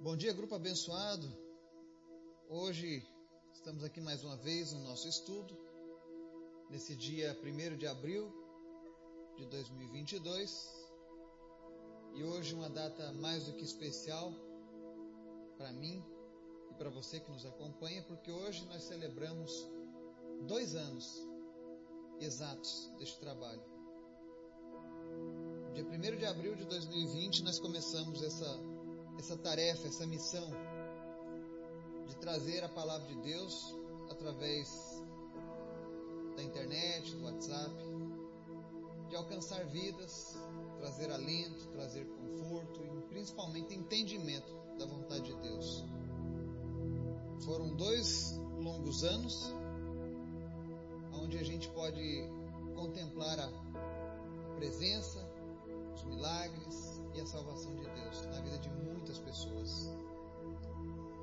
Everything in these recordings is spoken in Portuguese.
Bom dia, grupo abençoado. Hoje estamos aqui mais uma vez no nosso estudo, nesse dia 1 de abril de 2022. E hoje uma data mais do que especial para mim e para você que nos acompanha, porque hoje nós celebramos dois anos exatos deste trabalho. Dia 1 de abril de 2020 nós começamos essa, essa tarefa, essa missão de trazer a palavra de Deus através da internet, do WhatsApp, de alcançar vidas, trazer alento, trazer conforto e principalmente entendimento da vontade de Deus. Foram dois longos anos onde a gente pode contemplar a presença, os milagres e a salvação de Deus na vida de muitas pessoas.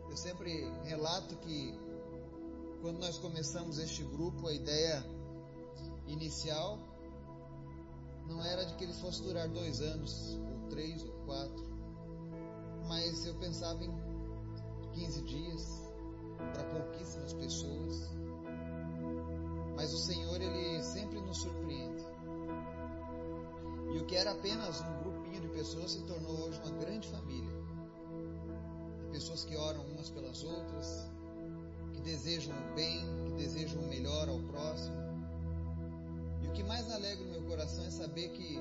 Eu sempre relato que quando nós começamos este grupo, a ideia inicial não era de que ele fosse durar dois anos, ou três, ou quatro, mas eu pensava em 15 dias para pouquíssimas pessoas. Mas o Senhor, Ele sempre nos surpreende. E o que era apenas um pessoas se tornou hoje uma grande família. De pessoas que oram umas pelas outras, que desejam o bem, que desejam o melhor ao próximo. E o que mais alegra o meu coração é saber que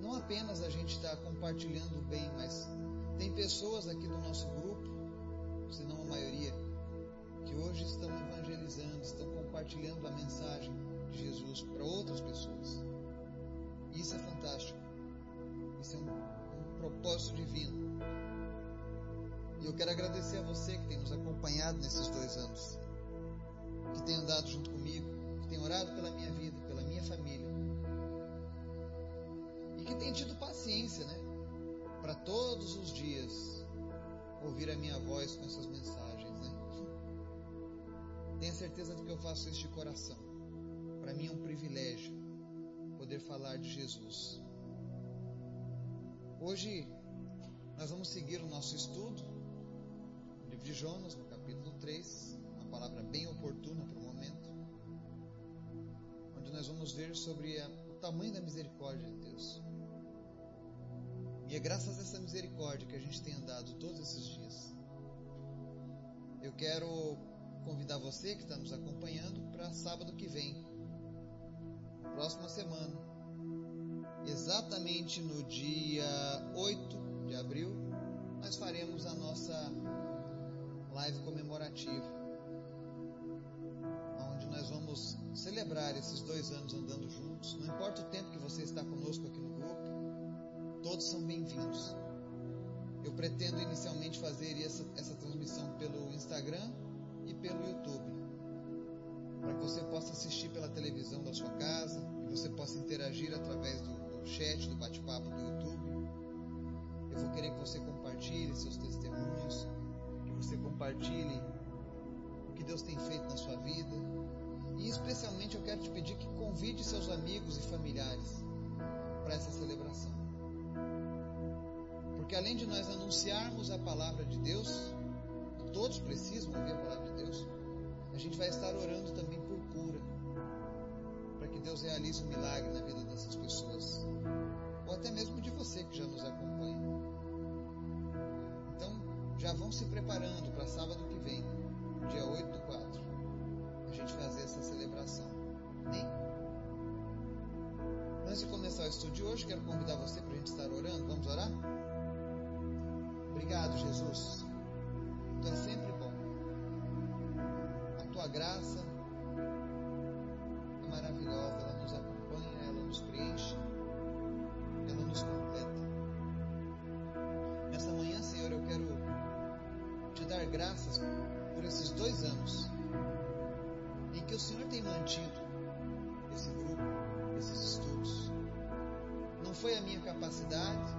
não apenas a gente está compartilhando o bem, mas tem pessoas aqui do nosso grupo, se não a maioria, que hoje estão evangelizando, estão compartilhando a mensagem de Jesus para outras pessoas. Isso é fantástico. Isso é um, um propósito divino. E eu quero agradecer a você que tem nos acompanhado nesses dois anos, que tem andado junto comigo, que tem orado pela minha vida, pela minha família, e que tem tido paciência, né? Para todos os dias ouvir a minha voz com essas mensagens, né? Tenha certeza de que eu faço de coração. Para mim é um privilégio poder falar de Jesus. Hoje nós vamos seguir o nosso estudo, no livro de Jonas, no capítulo 3, uma palavra bem oportuna para o momento, onde nós vamos ver sobre a, o tamanho da misericórdia de Deus. E é graças a essa misericórdia que a gente tem andado todos esses dias. Eu quero convidar você que está nos acompanhando para sábado que vem, próxima semana, exatamente no dia 8 de abril, nós faremos a nossa live comemorativa, onde nós vamos celebrar esses dois anos andando juntos. Não importa o tempo que você está conosco aqui no grupo, todos são bem-vindos. Eu pretendo inicialmente fazer essa, essa transmissão pelo Instagram e pelo YouTube, para que você possa assistir pela televisão da sua casa e você possa interagir através do, chat, do bate-papo do YouTube. Eu vou querer que você compartilhe seus testemunhos, que você compartilhe o que Deus tem feito na sua vida. E especialmente eu quero te pedir que convide seus amigos e familiares para essa celebração. Porque além de nós anunciarmos a palavra de Deus, todos precisam ouvir a palavra de Deus, a gente vai estar orando também por Deus realize um milagre na vida dessas pessoas, ou até mesmo de você que já nos acompanha. Então, já vão se preparando para sábado que vem, dia 8 do 4, a gente fazer essa celebração. Amém? Antes de começar o estudo de hoje, quero convidar você para a gente estar orando. Vamos orar? Obrigado, Jesus. Tu é sempre bom. A tua graça maravilhosa, ela nos acompanha, ela nos preenche, ela nos completa. Nessa manhã, Senhor, eu quero te dar graças por esses dois anos em que o Senhor tem mantido esse grupo, esses estudos. Não foi a minha capacidade,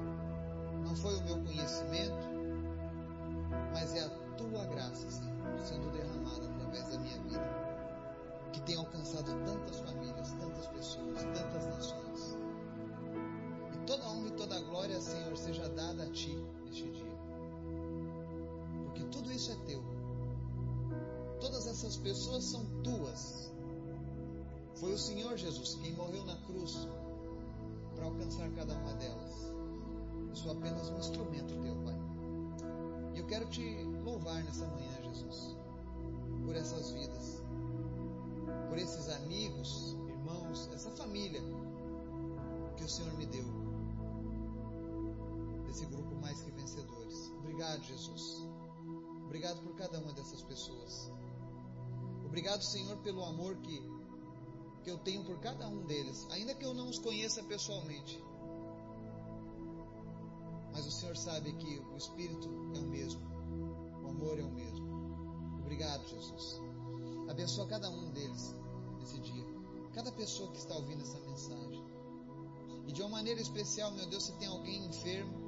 não foi o meu conhecimento, mas é a tua graça, Senhor, sendo derramada através da minha vida, que tem alcançado tantas famílias, tantas pessoas, tantas nações. E toda honra e toda glória, Senhor, seja dada a Ti neste dia. isso é teu. Todas essas pessoas são tuas. Foi o Senhor Jesus quem morreu na cruz para alcançar cada uma delas. Eu sou apenas um instrumento teu, Pai. E eu quero te louvar nessa manhã, Jesus, por essas vidas, por esses amigos, irmãos, essa família que o Senhor me deu, desse grupo mais que vencedores. Obrigado, Jesus. Obrigado por cada uma dessas pessoas. Obrigado, Senhor, pelo amor que, que eu tenho por cada um deles, ainda que eu não os conheça pessoalmente. Mas o Senhor sabe que o Espírito é o mesmo, o amor é o mesmo. Obrigado, Jesus. Abençoa cada um deles nesse dia, cada pessoa que está ouvindo essa mensagem. E de uma maneira especial, meu Deus, se tem alguém enfermo,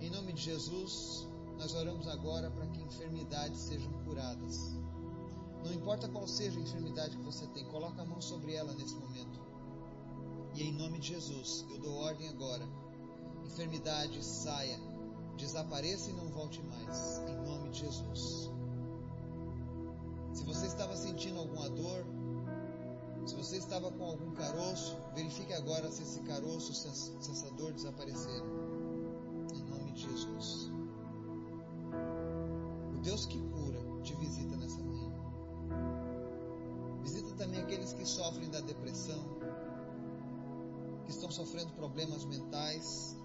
em nome de Jesus, nós oramos agora para que enfermidades sejam curadas. Não importa qual seja a enfermidade que você tem, coloca a mão sobre ela nesse momento. E em nome de Jesus, eu dou ordem agora. Enfermidade saia, desapareça e não volte mais. Em nome de Jesus. Se você estava sentindo alguma dor, se você estava com algum caroço, verifique agora se esse caroço, se essa dor desapareceram. Em nome de Jesus. O Deus que cura te visita nessa manhã. Visita também aqueles que sofrem da depressão, que estão sofrendo problemas mentais,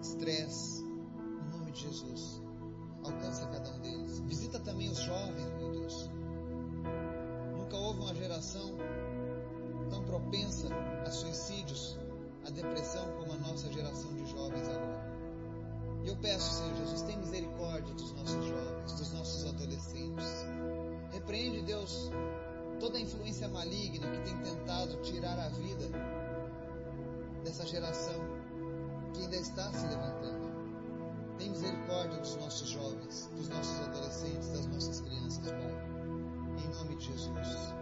estresse. Em nome de Jesus. Alcança cada um deles. Visita também os jovens, geração tão propensa a suicídios, a depressão como a nossa geração de jovens agora. E eu peço, Senhor Jesus, tem misericórdia dos nossos jovens, dos nossos adolescentes. Repreende, Deus, toda a influência maligna que tem tentado tirar a vida dessa geração que ainda está se levantando. Tem misericórdia dos nossos jovens, dos nossos adolescentes, das nossas crianças, Pai. Em nome de Jesus.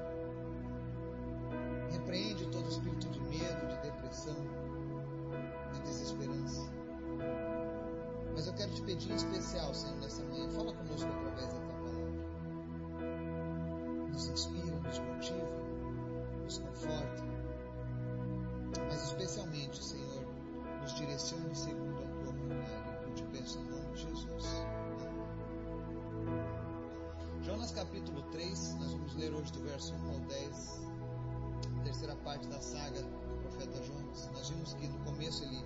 Repreende todo espírito de medo, de depressão, de desesperança. Mas eu quero te pedir em especial, Senhor, nessa manhã, fala conosco através da tua palavra. Nos inspira, nos motiva, nos conforta. Mas especialmente, Senhor, nos direcione segundo a tua vontade. Eu te peço em nome de Jesus. Jonas capítulo 3, nós vamos ler hoje do verso 1 ao 10, terceira parte da saga do profeta Jonas. Nós vimos que no começo ele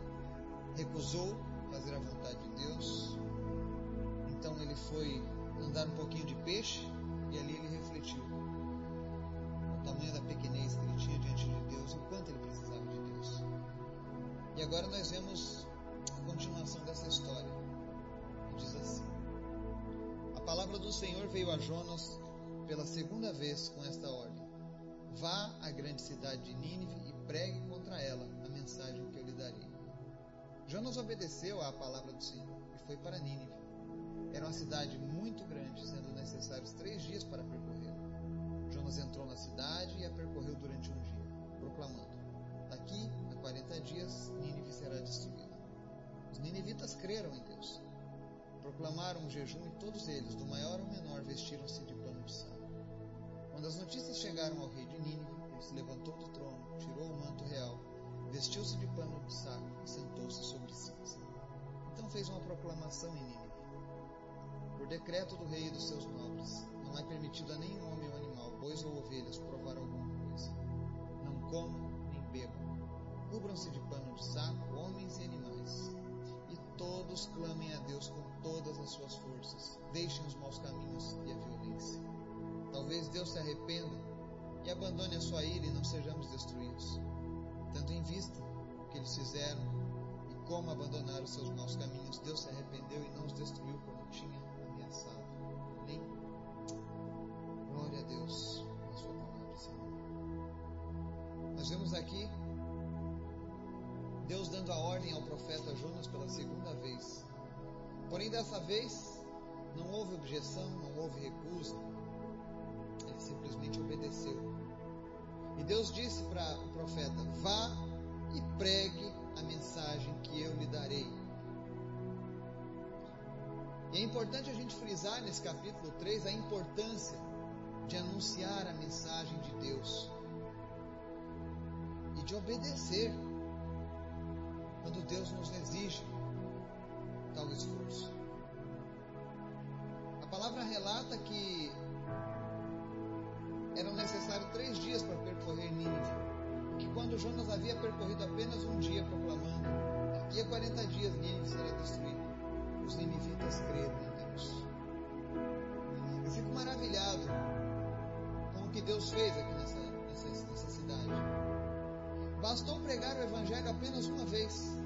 recusou fazer a vontade de Deus, então ele foi andar um pouquinho de peixe e ali ele refletiu o tamanho da pequenez que ele tinha diante de Deus o quanto ele precisava de Deus. E agora nós vemos a continuação dessa história, que diz assim. A palavra do Senhor veio a Jonas pela segunda vez com esta ordem: Vá à grande cidade de Nínive e pregue contra ela a mensagem que eu lhe darei. Jonas obedeceu à palavra do Senhor e foi para Nínive. Era uma cidade muito grande, sendo necessários três dias para percorrê-la. Jonas entrou na cidade e a percorreu durante um dia, proclamando: Daqui a quarenta dias Nínive será destruída. Os ninivitas creram em Deus. Proclamaram um jejum e todos eles, do maior ao menor, vestiram-se de. Quando as notícias chegaram ao rei de Nínive, ele se levantou do trono, tirou o manto real, vestiu-se de pano de saco e sentou-se sobre cinza. Então fez uma proclamação em Nínive. Por decreto do rei e dos seus nobres, não é permitido a nenhum homem ou animal, bois ou ovelhas, provar alguma coisa. Não comam nem bebam. Cubram-se de pano de saco, homens e animais. E todos clamem a Deus com todas as suas forças. Deixem os maus caminhos e a violência. Talvez Deus se arrependa e abandone a sua ira e não sejamos destruídos. Tanto em vista o que eles fizeram e como abandonaram seus maus caminhos, Deus se arrependeu e não os destruiu como tinha ameaçado. Amém? Glória a Deus na sua palavra, Senhor. Nós vemos aqui Deus dando a ordem ao profeta Jonas pela segunda vez. Porém, dessa vez, não houve objeção, não houve recusa. Simplesmente obedeceu. E Deus disse para o profeta: Vá e pregue a mensagem que eu lhe darei. E é importante a gente frisar nesse capítulo 3 a importância de anunciar a mensagem de Deus e de obedecer quando Deus nos exige tal esforço. A palavra relata que eram necessários três dias para percorrer Nínive, que quando Jonas havia percorrido apenas um dia proclamando, daqui a 40 dias Nínive seria destruída, os ninivitas creram em Deus. Eu fico maravilhado com o que Deus fez aqui nessa, nessa, nessa cidade. Bastou pregar o Evangelho apenas uma vez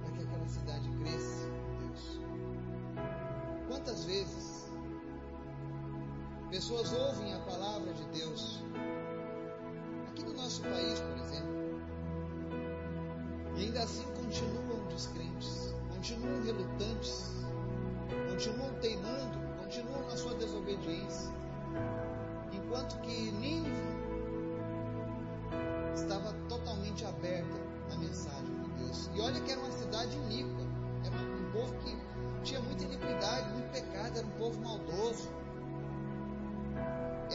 para que aquela cidade cresça em Deus. Quantas vezes pessoas ouvem a palavra de Deus, aqui no nosso país, por exemplo, e ainda assim continuam descrentes, continuam relutantes, continuam teimando, continuam na sua desobediência, enquanto que Nínive estava totalmente aberta à mensagem de Deus. E olha que era uma cidade iníqua, era um povo que tinha muita iniquidade, muito pecado, era um povo maldoso.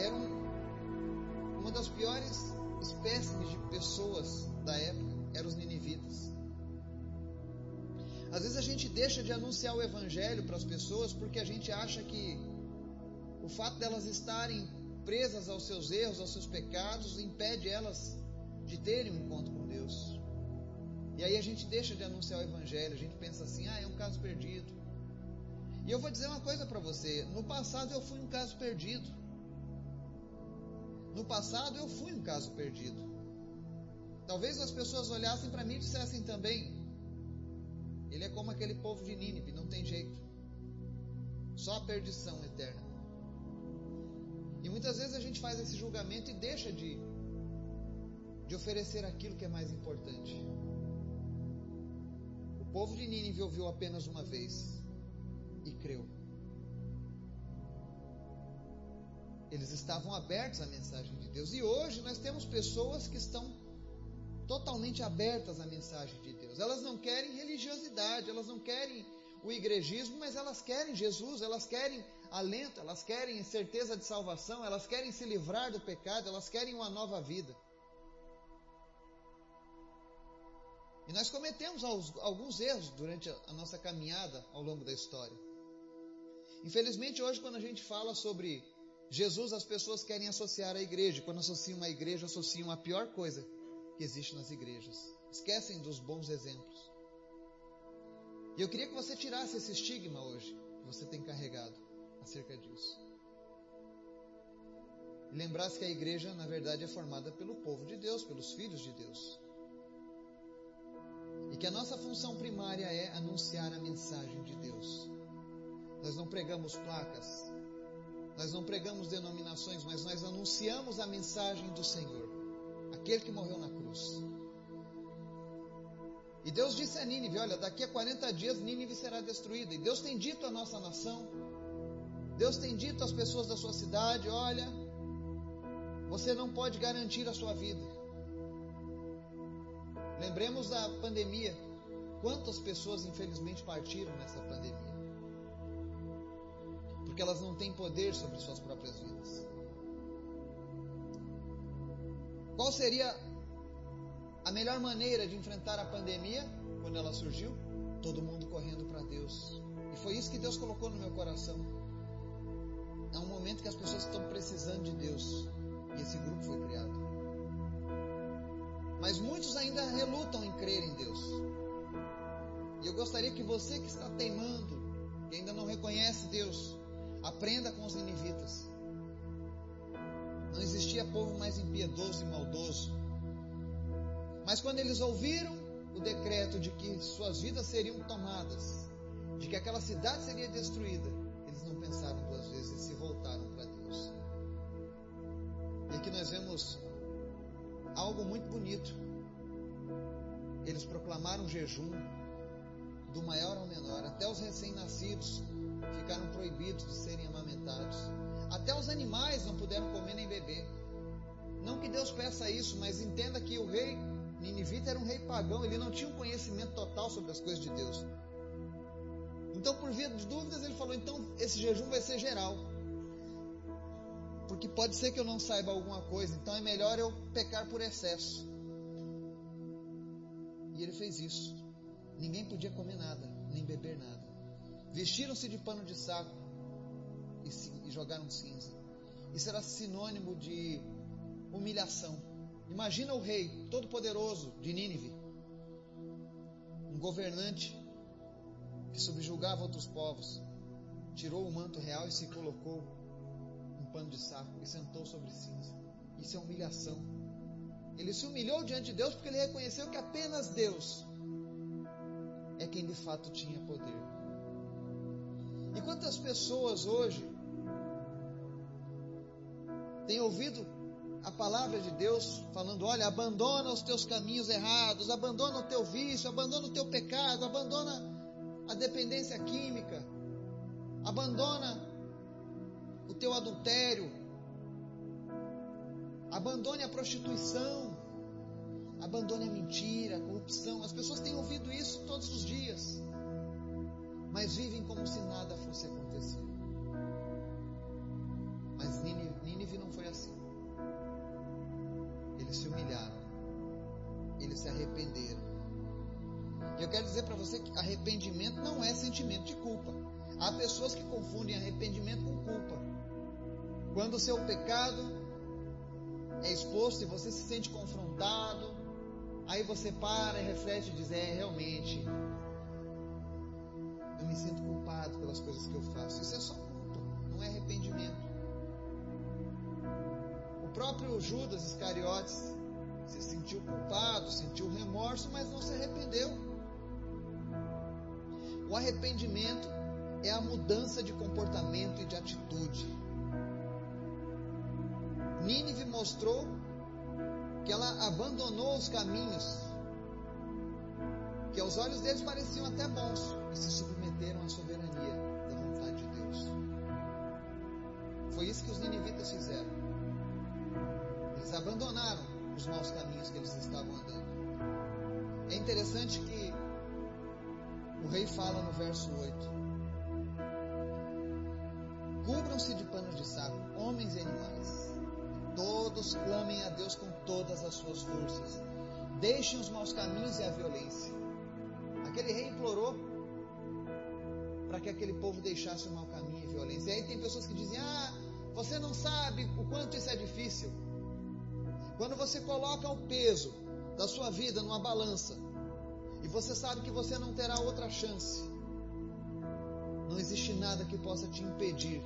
Era um, uma das piores espécimes de pessoas da época, eram os ninivitas. Às vezes a gente deixa de anunciar o evangelho para as pessoas porque a gente acha que o fato delas estarem presas aos seus erros, aos seus pecados, impede elas de terem um encontro com Deus. E aí a gente deixa de anunciar o Evangelho, a gente pensa assim, ah, é um caso perdido. E eu vou dizer uma coisa para você: no passado eu fui um caso perdido. No passado eu fui um caso perdido. Talvez as pessoas olhassem para mim e dissessem também: ele é como aquele povo de Nínive, não tem jeito. Só a perdição eterna. E muitas vezes a gente faz esse julgamento e deixa de de oferecer aquilo que é mais importante. O povo de Nínive ouviu apenas uma vez e creu. Eles estavam abertos à mensagem de Deus. E hoje nós temos pessoas que estão totalmente abertas à mensagem de Deus. Elas não querem religiosidade, elas não querem o igrejismo, mas elas querem Jesus, elas querem alento, elas querem certeza de salvação, elas querem se livrar do pecado, elas querem uma nova vida. E nós cometemos alguns erros durante a nossa caminhada ao longo da história. Infelizmente, hoje, quando a gente fala sobre Jesus, as pessoas querem associar a igreja. Quando associam a igreja, associam a pior coisa que existe nas igrejas. Esquecem dos bons exemplos. E eu queria que você tirasse esse estigma hoje que você tem carregado acerca disso. Lembrasse que a igreja, na verdade, é formada pelo povo de Deus, pelos filhos de Deus. E que a nossa função primária é anunciar a mensagem de Deus. Nós não pregamos placas, nós não pregamos denominações, mas nós anunciamos a mensagem do Senhor, aquele que morreu na cruz. E Deus disse a Nínive: Olha, daqui a 40 dias Nínive será destruída. E Deus tem dito à nossa nação, Deus tem dito às pessoas da sua cidade: Olha, você não pode garantir a sua vida. Lembremos da pandemia. Quantas pessoas, infelizmente, partiram nessa pandemia? Porque elas não têm poder sobre suas próprias vidas. Qual seria a melhor maneira de enfrentar a pandemia quando ela surgiu? Todo mundo correndo para Deus. E foi isso que Deus colocou no meu coração. É um momento que as pessoas estão precisando de Deus. E esse grupo foi criado. Mas muitos ainda relutam em crer em Deus. E eu gostaria que você que está teimando, que ainda não reconhece Deus, aprenda com os ninivitas. Não existia povo mais impiedoso e maldoso. Mas quando eles ouviram o decreto de que suas vidas seriam tomadas, de que aquela cidade seria destruída, eles não pensaram duas vezes e se voltaram para Deus. E aqui nós vemos algo muito bonito. Eles proclamaram jejum do maior ao menor, até os recém-nascidos ficaram proibidos de serem amamentados. Até os animais não puderam comer nem beber. Não que Deus peça isso, mas entenda que o rei Ninivita era um rei pagão, ele não tinha um conhecimento total sobre as coisas de Deus. Então, por via de dúvidas, ele falou: então esse jejum vai ser geral. Porque pode ser que eu não saiba alguma coisa, então é melhor eu pecar por excesso. E ele fez isso. Ninguém podia comer nada, nem beber nada. Vestiram-se de pano de saco e, e jogaram cinza. Isso era sinônimo de humilhação. Imagina o rei todo-poderoso de Nínive, um governante que subjugava outros povos, tirou o manto real e se colocou um pano de saco e sentou sobre cinza. Isso é humilhação. Ele se humilhou diante de Deus porque ele reconheceu que apenas Deus é quem de fato tinha poder. E quantas pessoas hoje têm ouvido a palavra de Deus falando: olha, abandona os teus caminhos errados, abandona o teu vício, abandona o teu pecado, abandona a dependência química, abandona o teu adultério, abandone a prostituição, abandone a mentira, a corrupção. As pessoas têm ouvido isso todos os dias, mas vivem como se nada fosse acontecer. Mas Nínive não foi assim. Eles se humilharam, eles se arrependeram. E eu quero dizer para você que arrependimento não é sentimento de culpa. Há pessoas que confundem arrependimento com culpa. Quando o seu pecado é exposto e você se sente confrontado, aí você para e reflete e diz: É, realmente, sinto culpado pelas coisas que eu faço. Isso é só culpa, não é arrependimento. O próprio Judas Iscariotes se sentiu culpado, sentiu remorso, mas não se arrependeu. O arrependimento é a mudança de comportamento e de atitude. Nínive mostrou que ela abandonou os caminhos que aos olhos deles pareciam até bons e se submeteram à soberania da vontade de Deus. Foi isso que os ninivitas fizeram. Eles abandonaram os maus caminhos que eles estavam andando. É interessante que o rei fala no verso 8: Cubram-se de panos de saco, homens e animais. Todos clamem a Deus com todas as suas forças. Deixem os maus caminhos e a violência. Para que aquele povo deixasse o mau caminho e violência. E aí tem pessoas que dizem: Ah, você não sabe o quanto isso é difícil. Quando você coloca o peso da sua vida numa balança e você sabe que você não terá outra chance, não existe nada que possa te impedir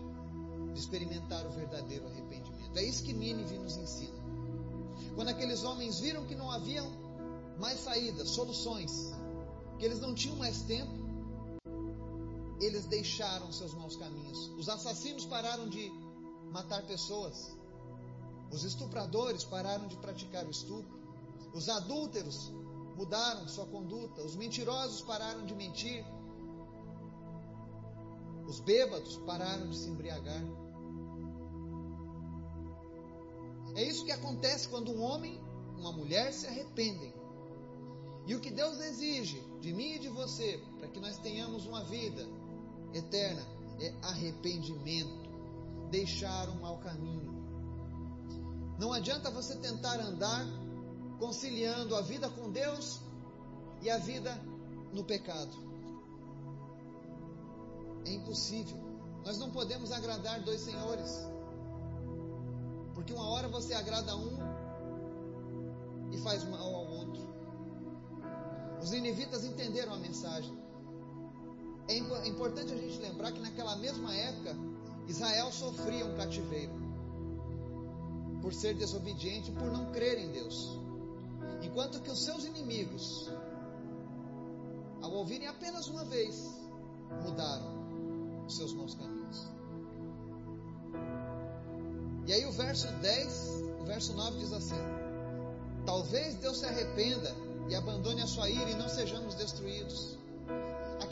de experimentar o verdadeiro arrependimento. É isso que Nínive nos ensina. Quando aqueles homens viram que não haviam mais saídas, soluções, que eles não tinham mais tempo, eles deixaram seus maus caminhos. Os assassinos pararam de matar pessoas. Os estupradores pararam de praticar o estupro. Os adúlteros mudaram sua conduta. Os mentirosos pararam de mentir. Os bêbados pararam de se embriagar. É isso que acontece quando um homem, uma mulher se arrependem. E o que Deus exige de mim e de você, para que nós tenhamos uma vida eterna, é arrependimento, deixar um mau caminho. Não adianta você tentar andar conciliando a vida com Deus e a vida no pecado. É impossível. Nós não podemos agradar dois senhores. Porque uma hora você agrada um e faz mal ao outro. Os ninivitas entenderam a mensagem. É importante a gente lembrar que naquela mesma época Israel sofria um cativeiro por ser desobediente e por não crer em Deus. Enquanto que os seus inimigos, ao ouvirem apenas uma vez, mudaram os seus maus caminhos. E aí o verso 10, o verso 9 diz assim: Talvez Deus se arrependa e abandone a sua ira e não sejamos destruídos.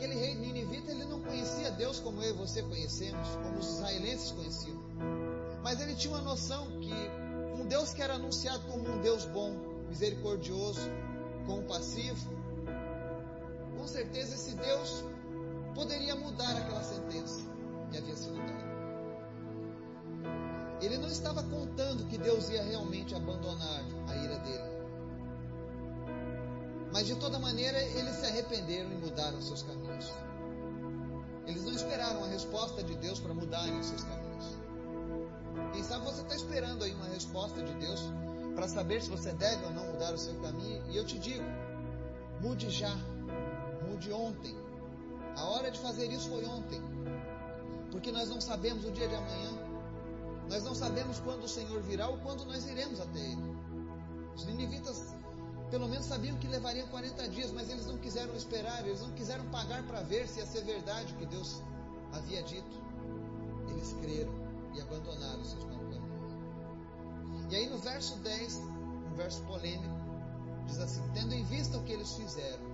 Aquele rei ninivita, ele não conhecia Deus como eu e você conhecemos, como os israelenses conheciam. Mas ele tinha uma noção que um Deus que era anunciado como um Deus bom, misericordioso, compassivo, com certeza esse Deus poderia mudar aquela sentença que havia sido dada. Ele não estava contando que Deus ia realmente abandonar Mas de toda maneira, eles se arrependeram e mudaram seus caminhos. Eles não esperaram a resposta de Deus para mudarem os seus caminhos. Quem sabe você está esperando aí uma resposta de Deus para saber se você deve ou não mudar o seu caminho. E eu te digo, mude já, mude ontem. A hora de fazer isso foi ontem. Porque nós não sabemos o dia de amanhã. Nós não sabemos quando o Senhor virá ou quando nós iremos até Ele. Os ninivitas pelo menos sabiam que levaria 40 dias, mas eles não quiseram esperar, eles não quiseram pagar para ver se ia ser verdade o que Deus havia dito. Eles creram e abandonaram seus caminhos. E aí no verso 10, um verso polêmico, diz assim: Tendo em vista o que eles fizeram,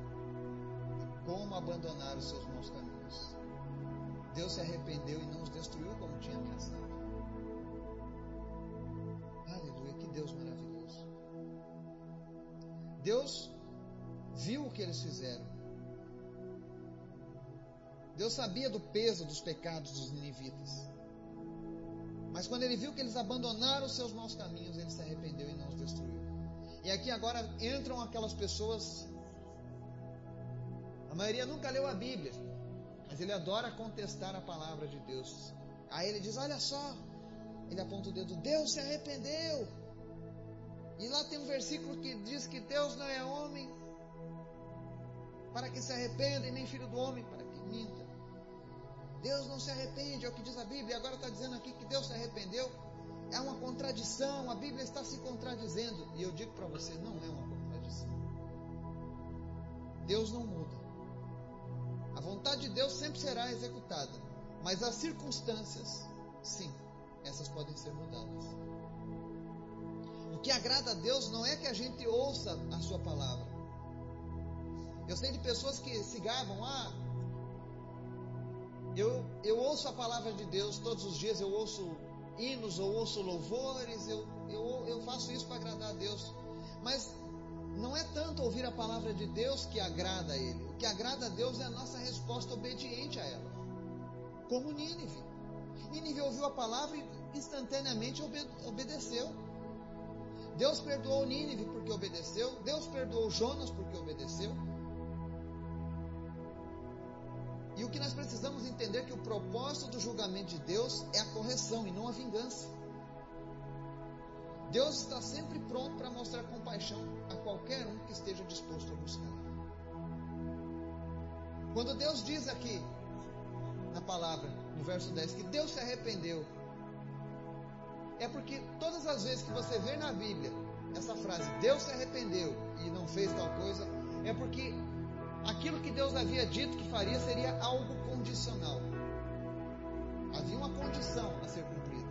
e como abandonaram seus maus caminhos, Deus se arrependeu e não os destruiu como tinha ameaçado. Deus viu o que eles fizeram. Deus sabia do peso dos pecados dos ninivitas. Mas quando ele viu que eles abandonaram os seus maus caminhos, ele se arrependeu e não os destruiu. E aqui agora entram aquelas pessoas. A maioria nunca leu a Bíblia, mas ele adora contestar a palavra de Deus. Aí ele diz: Olha só, ele aponta o dedo, Deus se arrependeu. E lá tem um versículo que diz que Deus não é homem para que se arrependa, e nem filho do homem para que minta. Deus não se arrepende, é o que diz a Bíblia. Agora está dizendo aqui que Deus se arrependeu. É uma contradição, a Bíblia está se contradizendo. E eu digo para você: não é uma contradição. Deus não muda. A vontade de Deus sempre será executada. Mas as circunstâncias, sim, essas podem ser mudadas. Que agrada a Deus não é que a gente ouça a sua palavra. Eu sei de pessoas que se gavam, ah, eu, eu ouço a palavra de Deus todos os dias, eu ouço hinos, ou ouço louvores, eu, eu, eu faço isso para agradar a Deus. Mas não é tanto ouvir a palavra de Deus que agrada a Ele. O que agrada a Deus é a nossa resposta obediente a ela. Como Nínive. Nínive ouviu a palavra e instantaneamente obedeceu. Deus perdoou Nínive porque obedeceu. Deus perdoou Jonas porque obedeceu. E o que nós precisamos entender é que o propósito do julgamento de Deus é a correção e não a vingança. Deus está sempre pronto para mostrar compaixão a qualquer um que esteja disposto a buscar. Quando Deus diz aqui, na palavra, no verso 10, que Deus se arrependeu é porque todas as vezes que você vê na Bíblia essa frase, Deus se arrependeu e não fez tal coisa, é porque aquilo que Deus havia dito que faria seria algo condicional. Havia uma condição a ser cumprida.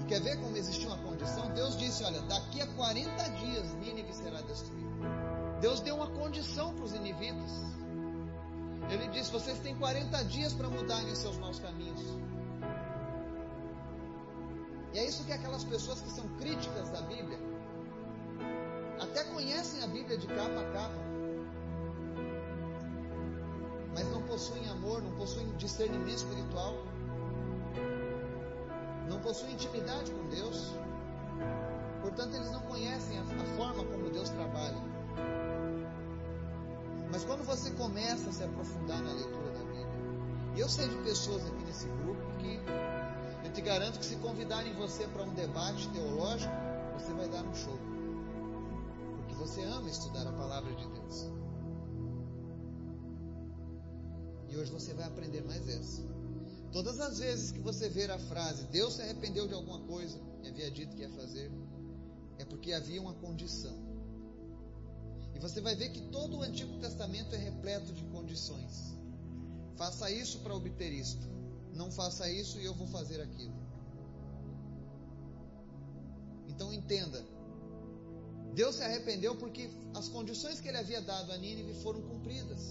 E quer ver como existia uma condição? Deus disse: Olha, daqui a 40 dias Nínive será destruída. Deus deu uma condição para os inivitas. Ele disse: Vocês têm 40 dias para mudarem os seus maus caminhos. E é isso que aquelas pessoas que são críticas da Bíblia até conhecem a Bíblia de capa a capa, mas não possuem amor, não possuem discernimento espiritual, não possuem intimidade com Deus. Portanto, eles não conhecem a, a forma como Deus trabalha. Mas quando você começa a se aprofundar na leitura da Bíblia, eu sei de pessoas aqui nesse grupo que eu te garanto que se convidarem você para um debate teológico, você vai dar um show. Porque você ama estudar a palavra de Deus. E hoje você vai aprender mais essa. Todas as vezes que você ver a frase Deus se arrependeu de alguma coisa que havia dito que ia fazer, é porque havia uma condição. E você vai ver que todo o Antigo Testamento é repleto de condições. Faça isso para obter isto não faça isso e eu vou fazer aquilo. Então entenda, Deus se arrependeu porque as condições que ele havia dado a Nínive foram cumpridas.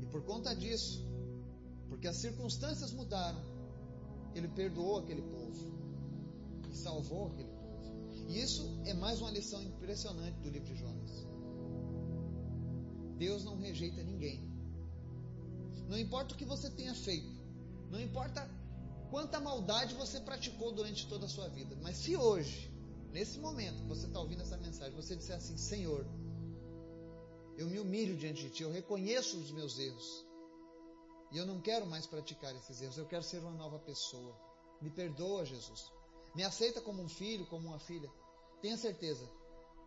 E por conta disso, porque as circunstâncias mudaram, ele perdoou aquele povo e salvou aquele povo. E isso é mais uma lição impressionante do livro de Jonas. Deus não rejeita ninguém. Não importa o que você tenha feito, não importa quanta maldade você praticou durante toda a sua vida, mas se hoje, nesse momento que você está ouvindo essa mensagem, você disser assim: Senhor, eu me humilho diante de Ti, eu reconheço os meus erros, e eu não quero mais praticar esses erros, eu quero ser uma nova pessoa. Me perdoa, Jesus. Me aceita como um filho, como uma filha. Tenha certeza,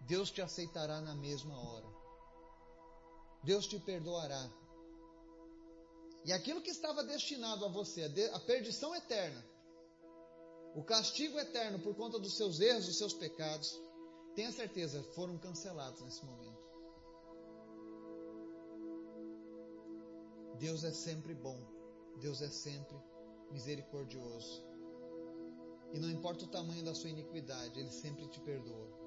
Deus te aceitará na mesma hora. Deus te perdoará. E aquilo que estava destinado a você, a perdição eterna, o castigo eterno por conta dos seus erros, dos seus pecados, tenha certeza, foram cancelados nesse momento. Deus é sempre bom, Deus é sempre misericordioso. E não importa o tamanho da sua iniquidade, Ele sempre te perdoa.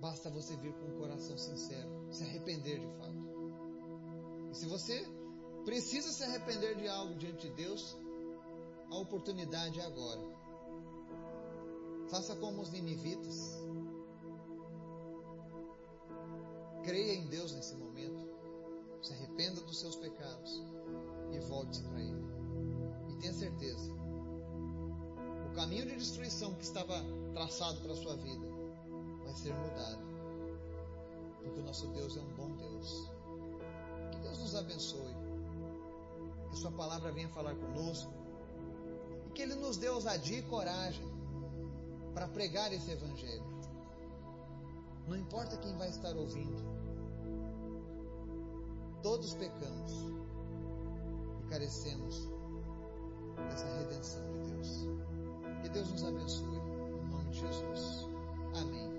Basta você vir com um coração sincero, se arrepender de fato. E se você precisa se arrepender de algo diante de Deus, a oportunidade é agora. Faça como os ninivitas. Creia em Deus nesse momento. Se arrependa dos seus pecados e volte para Ele. E tenha certeza, o caminho de destruição que estava traçado para a sua vida vai ser mudado. Porque o nosso Deus é um bom Deus. Que Deus nos abençoe. Que Sua palavra venha falar conosco. E que Ele nos dê ousadia e coragem para pregar esse Evangelho. Não importa quem vai estar ouvindo. Todos pecamos e carecemos dessa redenção de Deus. Que Deus nos abençoe. Em nome de Jesus. Amém.